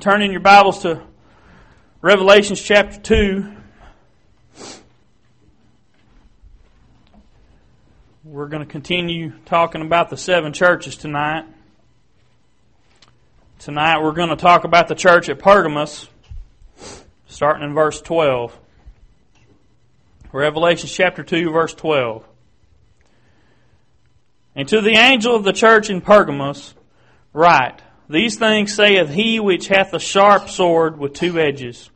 Turn in your Bibles to Revelations chapter 2. We're going to continue talking about the seven churches tonight. Tonight we're going to talk about the church at Pergamos, starting in verse 12. Revelations chapter 2, verse 12. And to the angel of the church in Pergamos, write, these things saith he which hath a sharp sword with two edges.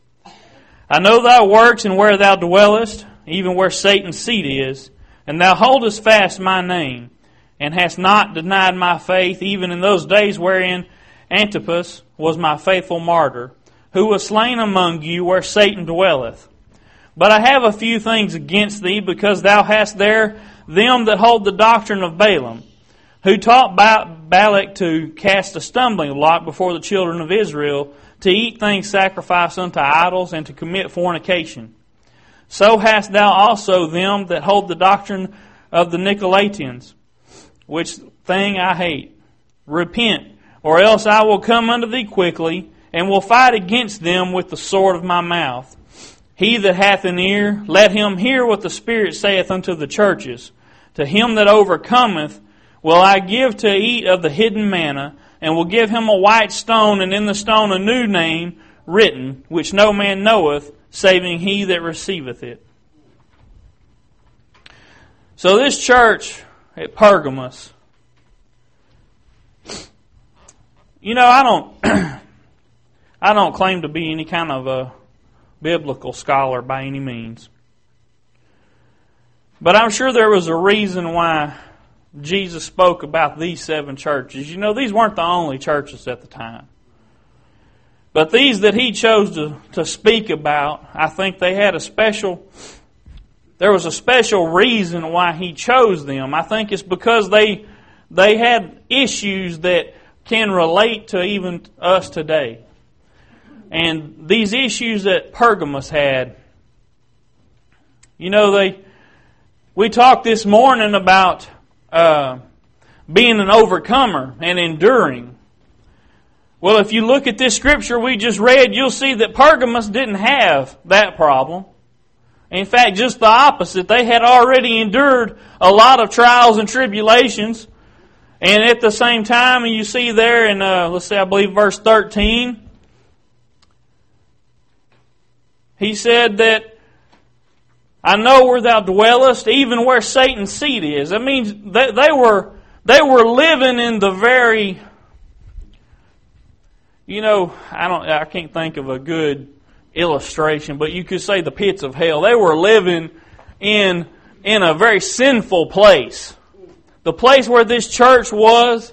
I know thy works and where thou dwellest, even where Satan's seat is, and thou holdest fast my name, and hast not denied my faith, even in those days wherein Antipas was my faithful martyr, who was slain among you where Satan dwelleth. But I have a few things against thee, because thou hast there them that hold the doctrine of Balaam who taught Balak to cast a stumbling block before the children of Israel, to eat things sacrificed unto idols, and to commit fornication. So hast thou also them that hold the doctrine of the Nicolaitans, which thing I hate. Repent, or else I will come unto thee quickly, and will fight against them with the sword of my mouth. He that hath an ear, let him hear what the Spirit saith unto the churches. To him that overcometh, will I give to eat of the hidden manna, and will give him a white stone, and in the stone a new name written, which no man knoweth, saving he that receiveth it. So this church at Pergamos, you know, I don't, I don't claim to be any kind of a biblical scholar by any means. But I'm sure there was a reason why Jesus spoke about these seven churches. You know, these weren't the only churches at the time. But these that he chose to, to speak about, I think they had a special, there was a special reason why he chose them. I think it's because they, they had issues that can relate to even us today. And these issues that Pergamos had, you know, they, we talked this morning about uh, being an overcomer and enduring. Well, if you look at this scripture we just read, you'll see that Pergamos didn't have that problem. In fact, just the opposite. They had already endured a lot of trials and tribulations. And at the same time, you see there in, uh, let's say, I believe verse 13, he said that I know where thou dwellest, even where Satan's seat is. That means they, they were they were living in the very you know, I don't I can't think of a good illustration, but you could say the pits of hell. They were living in in a very sinful place. The place where this church was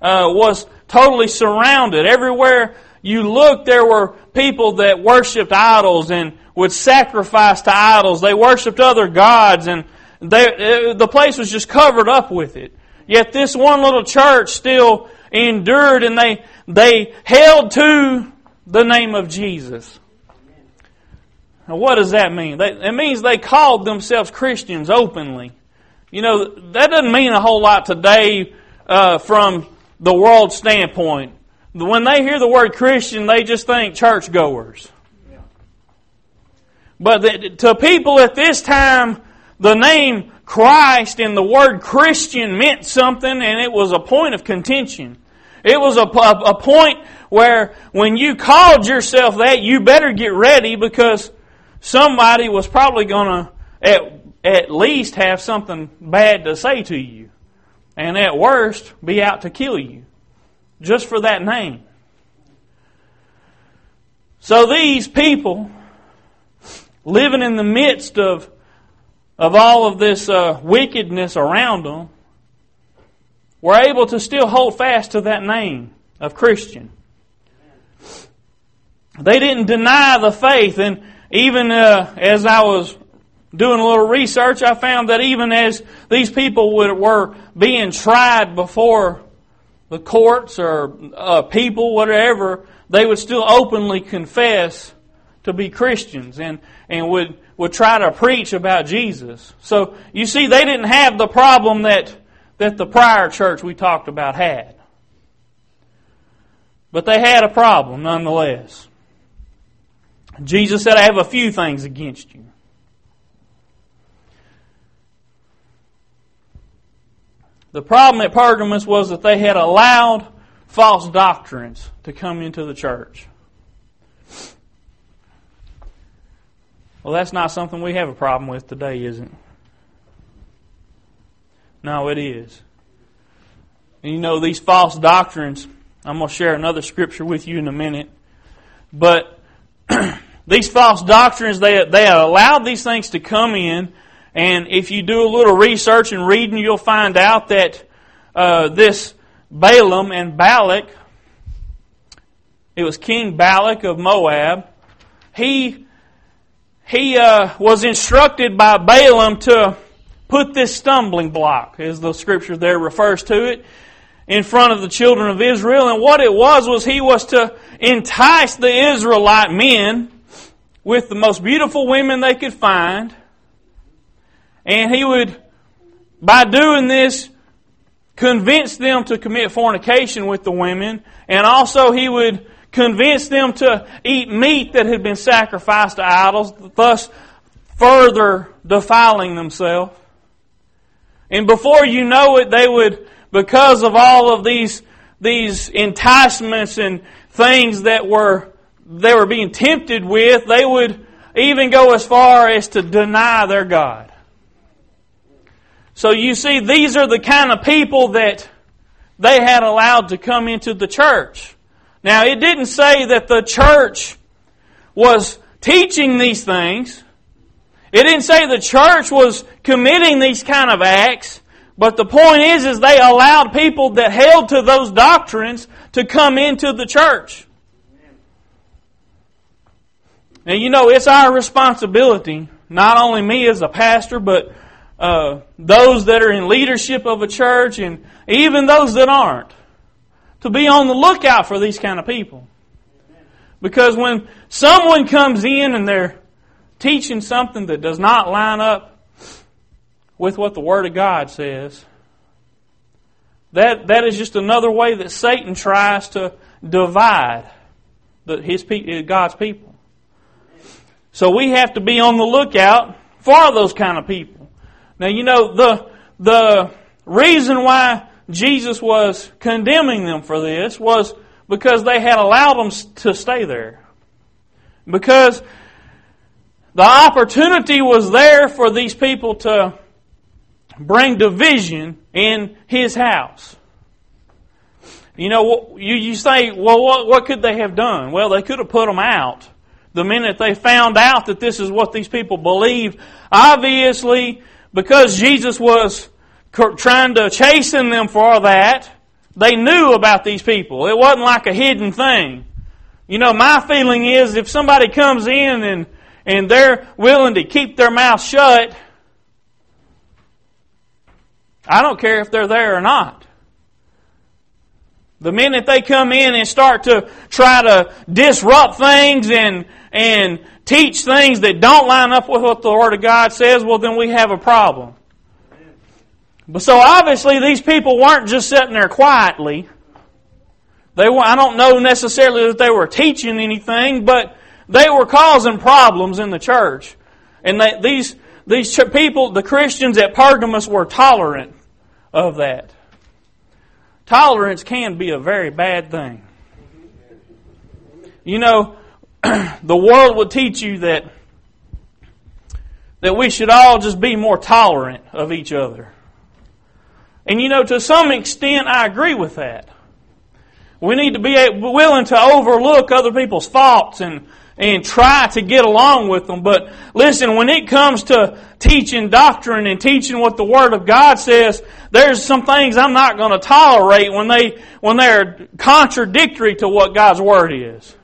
uh, was totally surrounded. Everywhere you looked, there were people that worshipped idols and would sacrifice to idols. They worshiped other gods, and they, the place was just covered up with it. Yet this one little church still endured, and they they held to the name of Jesus. Now, what does that mean? it means they called themselves Christians openly. You know, that doesn't mean a whole lot today uh, from the world standpoint. When they hear the word Christian, they just think churchgoers. But the, to people at this time, the name Christ and the word Christian meant something and it was a point of contention. It was a, a, a point where when you called yourself that, you better get ready because somebody was probably going to at, at least have something bad to say to you. And at worst, be out to kill you. Just for that name. So these people living in the midst of, of all of this uh, wickedness around them, were able to still hold fast to that name of Christian. They didn't deny the faith, and even uh, as I was doing a little research, I found that even as these people were being tried before the courts or uh, people, whatever, they would still openly confess to be Christians and, and would, would try to preach about Jesus. So you see, they didn't have the problem that, that the prior church we talked about had. But they had a problem nonetheless. Jesus said, I have a few things against you. The problem at Pergamos was that they had allowed false doctrines to come into the church. Well, that's not something we have a problem with today, is it? No, it is. And you know, these false doctrines, I'm going to share another scripture with you in a minute. But these false doctrines, they, they allowed these things to come in. And if you do a little research and reading, you'll find out that uh, this Balaam and Balak, it was King Balak of Moab, he, he uh, was instructed by Balaam to put this stumbling block, as the scripture there refers to it, in front of the children of Israel. And what it was, was he was to entice the Israelite men with the most beautiful women they could find. And he would, by doing this, convince them to commit fornication with the women. And also he would convince them to eat meat that had been sacrificed to idols, thus further defiling themselves. And before you know it, they would, because of all of these, these enticements and things that were, they were being tempted with, they would even go as far as to deny their God. So you see, these are the kind of people that they had allowed to come into the church. Now, it didn't say that the church was teaching these things. It didn't say the church was committing these kind of acts, but the point is, is they allowed people that held to those doctrines to come into the church. And you know, it's our responsibility, not only me as a pastor, but uh, those that are in leadership of a church and even those that aren't, to be on the lookout for these kind of people. Because when someone comes in and they're teaching something that does not line up with what the Word of God says, that, that is just another way that Satan tries to divide the, his, God's people. So we have to be on the lookout for those kind of people. Now, you know, the, the reason why Jesus was condemning them for this was because they had allowed them to stay there. Because the opportunity was there for these people to bring division in his house. You know, you, you say, well, what, what could they have done? Well, they could have put them out the minute they found out that this is what these people believed. Obviously, because Jesus was trying to chasten them for that, they knew about these people. It wasn't like a hidden thing. You know, my feeling is if somebody comes in and and they're willing to keep their mouth shut, I don't care if they're there or not. The minute they come in and start to try to disrupt things and, and teach things that don't line up with what the Word of God says, well, then we have a problem. But so obviously these people weren't just sitting there quietly. They were, I don't know necessarily that they were teaching anything, but they were causing problems in the church. And they, these, these people, the Christians at Pergamos, were tolerant of that. Tolerance can be a very bad thing. You know, the world would teach you that that we should all just be more tolerant of each other. And you know, to some extent, I agree with that. We need to be willing to overlook other people's faults and and try to get along with them. But listen, when it comes to teaching doctrine and teaching what the Word of God says, there's some things I'm not going to tolerate when they, when they're contradictory to what God's Word is.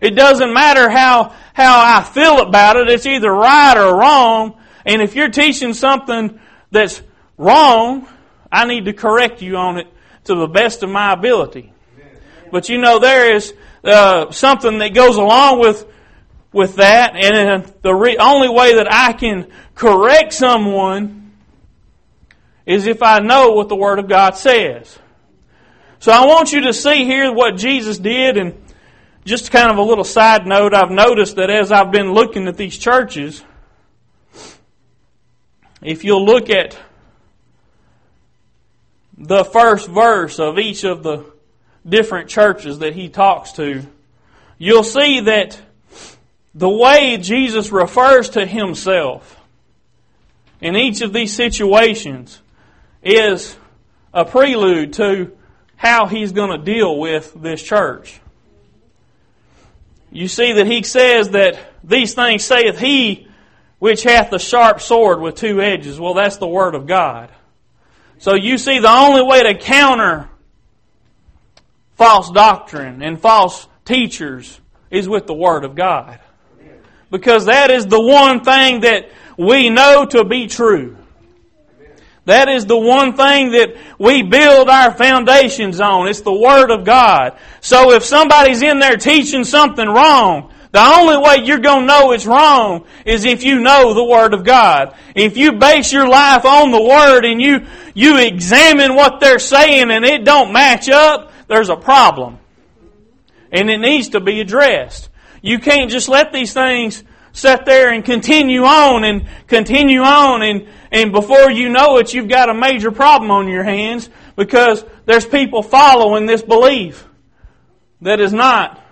It doesn't matter how, how I feel about it. It's either right or wrong. And if you're teaching something that's wrong, I need to correct you on it to the best of my ability. But you know, there is uh, something that goes along with with that, and the re- only way that I can correct someone is if I know what the Word of God says. So I want you to see here what Jesus did, and just kind of a little side note, I've noticed that as I've been looking at these churches, if you'll look at the first verse of each of the different churches that he talks to, you'll see that the way Jesus refers to himself in each of these situations is a prelude to how he's going to deal with this church. You see that he says that these things saith he which hath the sharp sword with two edges. Well, that's the Word of God. So you see the only way to counter false doctrine and false teachers is with the Word of God. Because that is the one thing that we know to be true. That is the one thing that we build our foundations on. It's the Word of God. So if somebody's in there teaching something wrong, the only way you're going to know it's wrong is if you know the Word of God. If you base your life on the Word and you, you examine what they're saying and it don't match up, there's a problem. And it needs to be addressed. You can't just let these things sit there and continue on and continue on and, and before you know it, you've got a major problem on your hands because there's people following this belief that is not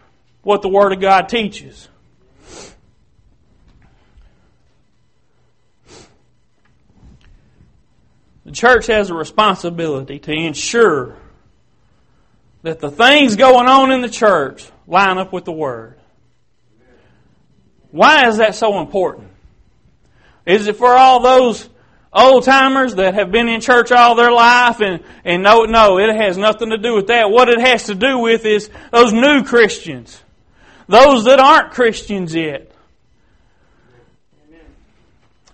what the Word of God teaches. The church has a responsibility to ensure that the things going on in the church line up with the Word. Why is that so important? Is it for all those old timers that have been in church all their life and, and no, no, it has nothing to do with that. What it has to do with is those new Christians. Those that aren't Christians yet.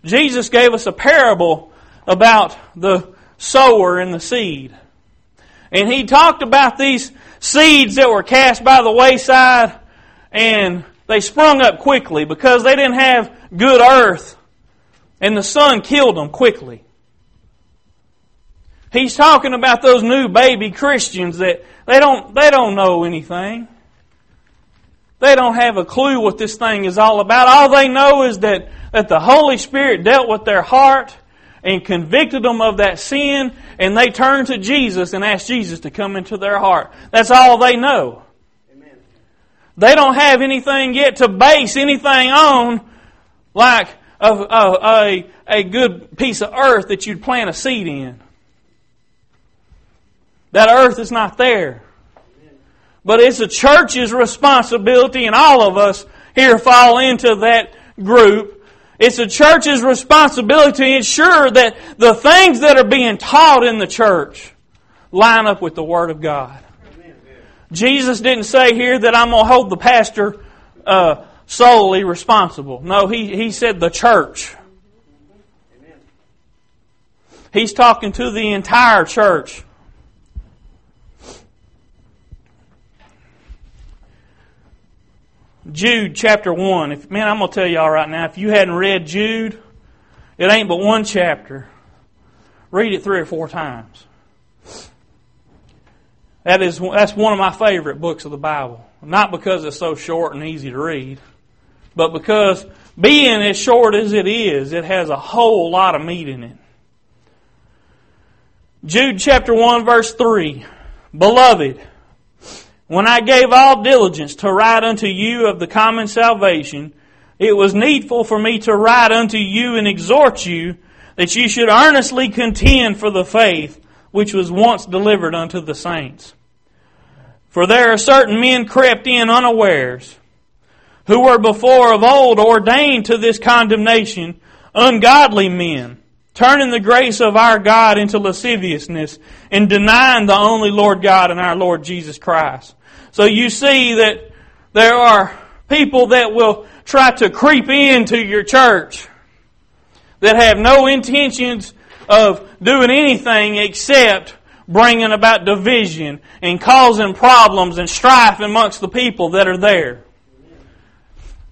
Jesus gave us a parable about the sower and the seed. And he talked about these seeds that were cast by the wayside and they sprung up quickly because they didn't have good earth and the sun killed them quickly. He's talking about those new baby Christians that they don't, they don't know anything. They don't have a clue what this thing is all about. All they know is that, that the Holy Spirit dealt with their heart and convicted them of that sin and they turned to Jesus and asked Jesus to come into their heart. That's all they know. They don't have anything yet to base anything on like a, a, a, good piece of earth that you'd plant a seed in. That earth is not there. But it's the church's responsibility, and all of us here fall into that group. It's the church's responsibility to ensure that the things that are being taught in the church line up with the Word of God. Jesus didn't say here that I'm going to hold the pastor uh, solely responsible. No, he, he said the church. He's talking to the entire church. Jude chapter 1. If, man, I'm going to tell y'all right now, if you hadn't read Jude, it ain't but one chapter. Read it three or four times. That is, that's one of my favorite books of the Bible. Not because it's so short and easy to read, but because being as short as it is, it has a whole lot of meat in it. Jude chapter 1 verse 3. Beloved, when I gave all diligence to write unto you of the common salvation, it was needful for me to write unto you and exhort you that you should earnestly contend for the faith which was once delivered unto the saints. For there are certain men crept in unawares, who were before of old ordained to this condemnation, ungodly men, turning the grace of our God into lasciviousness, and denying the only Lord God and our Lord Jesus Christ. So you see that there are people that will try to creep into your church that have no intentions of doing anything except bringing about division and causing problems and strife amongst the people that are there.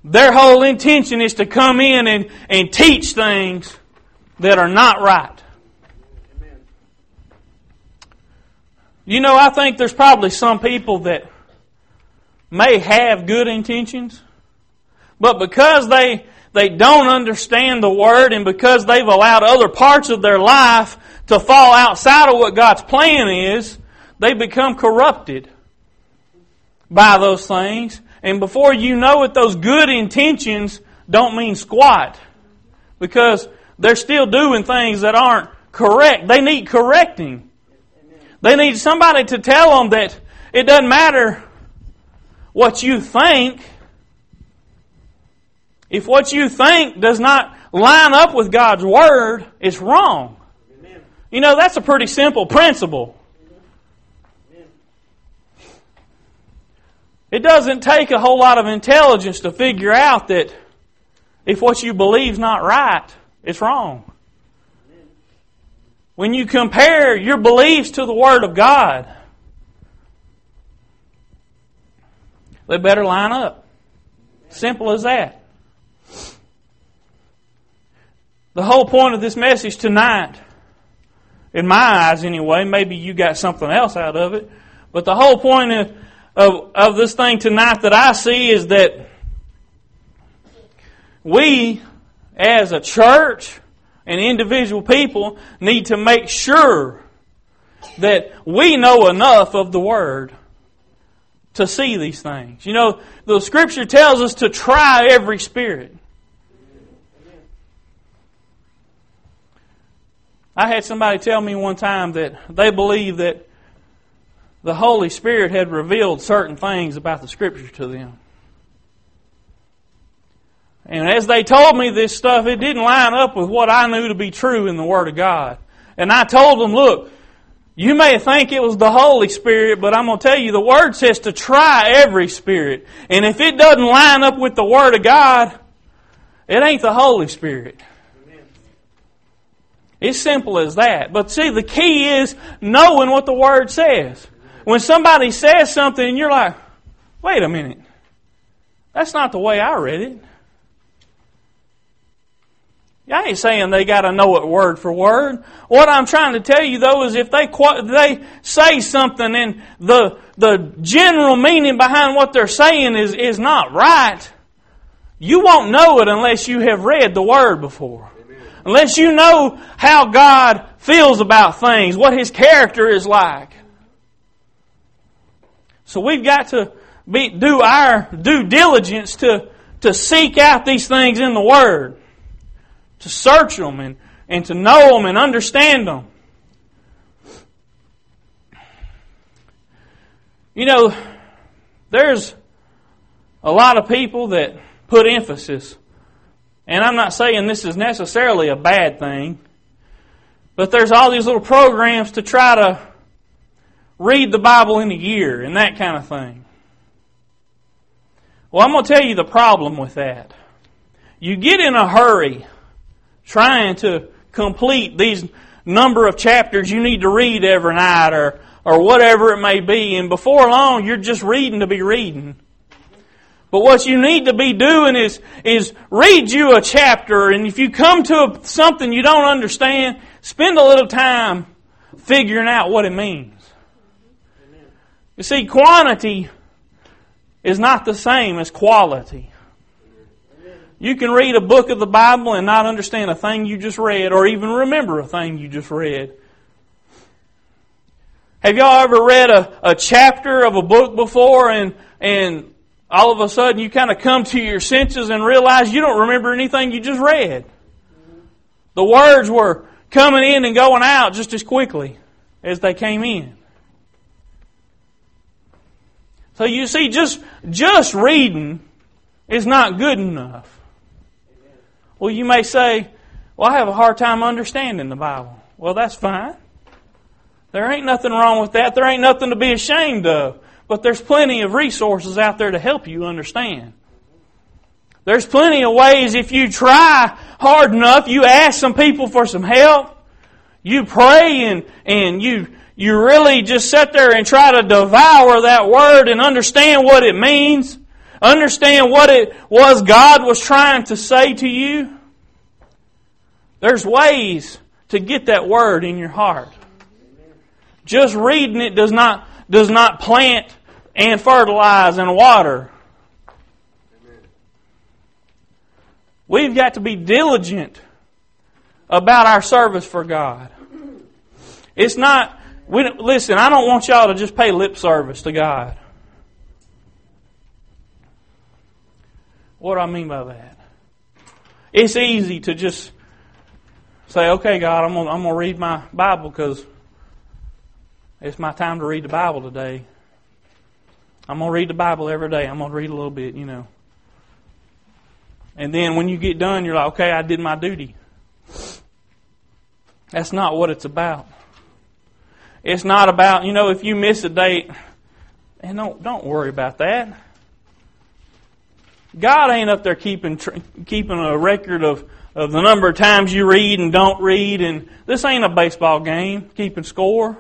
Their whole intention is to come in and, and teach things that are not right. You know, I think there's probably some people that may have good intentions, but because they they don't understand the Word and because they've allowed other parts of their life to fall outside of what God's plan is, they become corrupted by those things. And before you know it, those good intentions don't mean squat. Because they're still doing things that aren't correct. They need correcting. They need somebody to tell them that it doesn't matter what you think. If what you think does not line up with God's Word, it's wrong. You know, that's a pretty simple principle. It doesn't take a whole lot of intelligence to figure out that if what you believe is not right, it's wrong. When you compare your beliefs to the Word of God, they better line up. Simple as that. The whole point of this message tonight, in my eyes anyway, maybe you got something else out of it, but the whole point of, of, of this thing tonight that I see is that we, as a church and individual people, need to make sure that we know enough of the Word to see these things. You know, the Scripture tells us to try every spirit. I had somebody tell me one time that they believe that the Holy Spirit had revealed certain things about the Scripture to them. And as they told me this stuff, it didn't line up with what I knew to be true in the Word of God. And I told them, look, you may think it was the Holy Spirit, but I'm going to tell you, the Word says to try every spirit. And if it doesn't line up with the Word of God, it ain't the Holy Spirit. It's simple as that. But see, the key is knowing what the Word says. When somebody says something you're like, wait a minute, that's not the way I read it. I ain't saying they got to know it word for word. What I'm trying to tell you though is if they they say something and the the general meaning behind what they're saying is is not right, you won't know it unless you have read the word before. Unless you know how God feels about things, what His character is like. So we've got to be, do our due diligence to, to seek out these things in the Word. To search them and, and to know them and understand them. You know, there's a lot of people that put emphasis and I'm not saying this is necessarily a bad thing, but there's all these little programs to try to read the Bible in a year and that kind of thing. Well, I'm going to tell you the problem with that. You get in a hurry trying to complete these number of chapters you need to read every night or, or whatever it may be, and before long you're just reading to be reading. But what you need to be doing is, is read you a chapter, and if you come to something you don't understand, spend a little time figuring out what it means. You see, quantity is not the same as quality. You can read a book of the Bible and not understand a thing you just read, or even remember a thing you just read. Have y'all ever read a, a chapter of a book before and, and all of a sudden you kind of come to your senses and realize you don't remember anything you just read. The words were coming in and going out just as quickly as they came in. So you see, just, just reading is not good enough. Well, you may say, well, I have a hard time understanding the Bible. Well, that's fine. There ain't nothing wrong with that. There ain't nothing to be ashamed of. But there's plenty of resources out there to help you understand. There's plenty of ways if you try hard enough, you ask some people for some help, you pray and, and you, you really just sit there and try to devour that word and understand what it means, understand what it was God was trying to say to you. There's ways to get that word in your heart. Just reading it does not, does not plant and fertilize and water. Amen. We've got to be diligent about our service for God. It's not, we, listen, I don't want y'all to just pay lip service to God. What do I mean by that? It's easy to just say, okay, God, I'm going to read my Bible because it's my time to read the Bible today. I'm going to read the Bible every day. I'm going to read a little bit, you know. And then when you get done, you're like, okay, I did my duty. That's not what it's about. It's not about, you know, if you miss a date, and don't don't worry about that. God ain't up there keeping keeping a record of of the number of times you read and don't read, and this ain't a baseball game keeping score.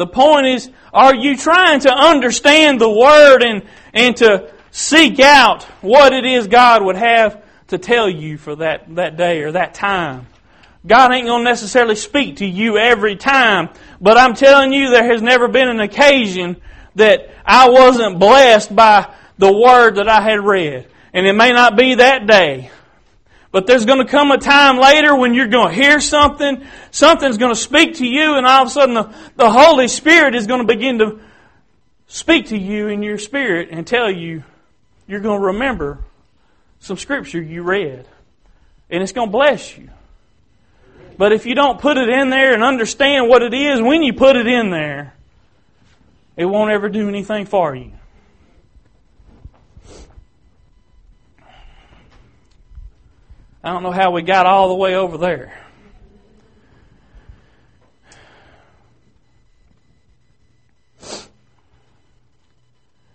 The point is, are you trying to understand the Word and, and to seek out what it is God would have to tell you for that, that day or that time? God ain't going to necessarily speak to you every time, but I'm telling you there has never been an occasion that I wasn't blessed by the Word that I had read. And it may not be that day. But there's going to come a time later when you're going to hear something, something's going to speak to you, and all of a sudden the, the Holy Spirit is going to begin to speak to you in your spirit and tell you you're going to remember some scripture you read. And it's going to bless you. But if you don't put it in there and understand what it is when you put it in there, it won't ever do anything for you. I don't know how we got all the way over there.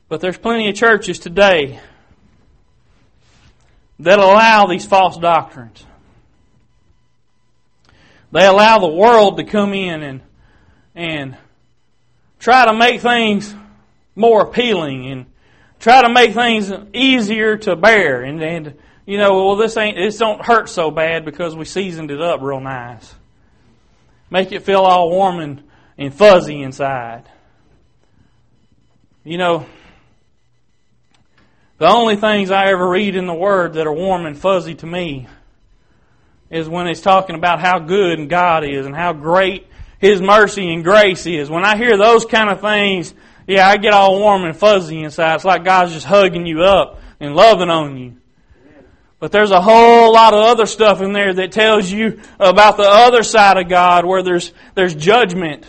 But there's plenty of churches today that allow these false doctrines. They allow the world to come in and and try to make things more appealing and try to make things easier to bear and, and you know, well, this ain't, this don't hurt so bad because we seasoned it up real nice. Make it feel all warm and, and fuzzy inside. You know, the only things I ever read in the Word that are warm and fuzzy to me is when it's talking about how good God is and how great His mercy and grace is. When I hear those kind of things, yeah, I get all warm and fuzzy inside. It's like God's just hugging you up and loving on you. But there's a whole lot of other stuff in there that tells you about the other side of God where there's, there's judgment.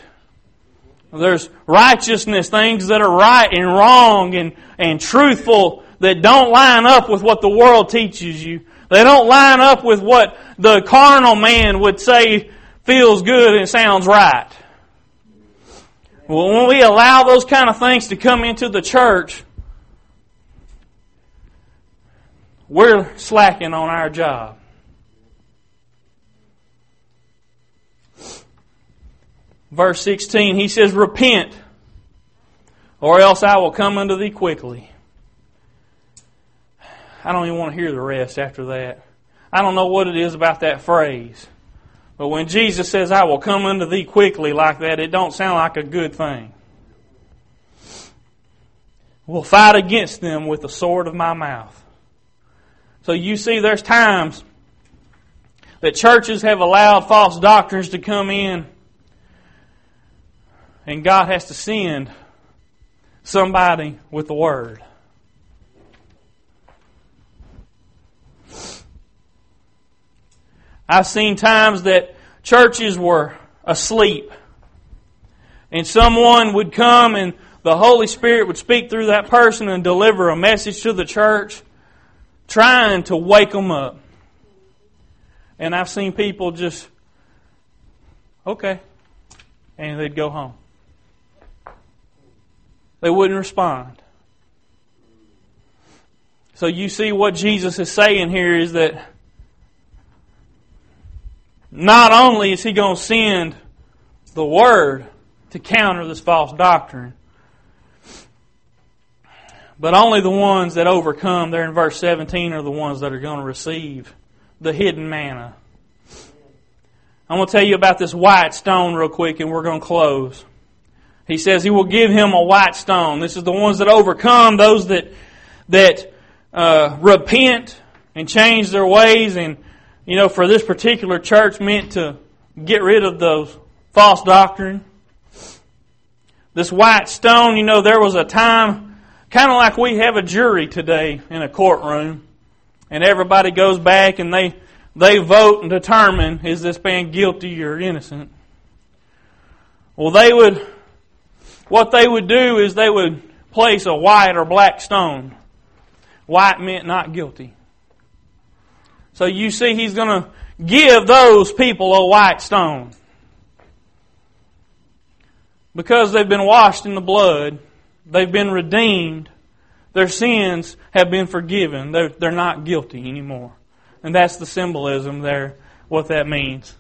There's righteousness, things that are right and wrong and, and truthful that don't line up with what the world teaches you. They don't line up with what the carnal man would say feels good and sounds right. Well, when we allow those kind of things to come into the church, we're slacking on our job. Verse 16, he says, Repent, or else I will come unto thee quickly. I don't even want to hear the rest after that. I don't know what it is about that phrase. But when Jesus says, I will come unto thee quickly like that, it don't sound like a good thing. We'll fight against them with the sword of my mouth. So you see, there's times that churches have allowed false doctrines to come in, and God has to send somebody with the Word. I've seen times that churches were asleep, and someone would come and the Holy Spirit would speak through that person and deliver a message to the church trying to wake them up. And I've seen people just, okay, and they'd go home. They wouldn't respond. So you see what Jesus is saying here is that not only is he going to send the word to counter this false doctrine, but only the ones that overcome, there in verse 17, are the ones that are going to receive the hidden manna. I'm going to tell you about this white stone real quick and we're going to close. He says he will give him a white stone. This is the ones that overcome, those that, that uh, repent and change their ways. And, you know, for this particular church meant to get rid of those false doctrine. This white stone, you know, there was a time, kind of like we have a jury today in a courtroom, and everybody goes back and they, they vote and determine is this man guilty or innocent. Well, they would, what they would do is they would place a white or black stone. White meant not guilty. So you see, he's going to give those people a white stone. Because they've been washed in the blood, they've been redeemed, their sins have been forgiven. They're, they're not guilty anymore. And that's the symbolism there, what that means.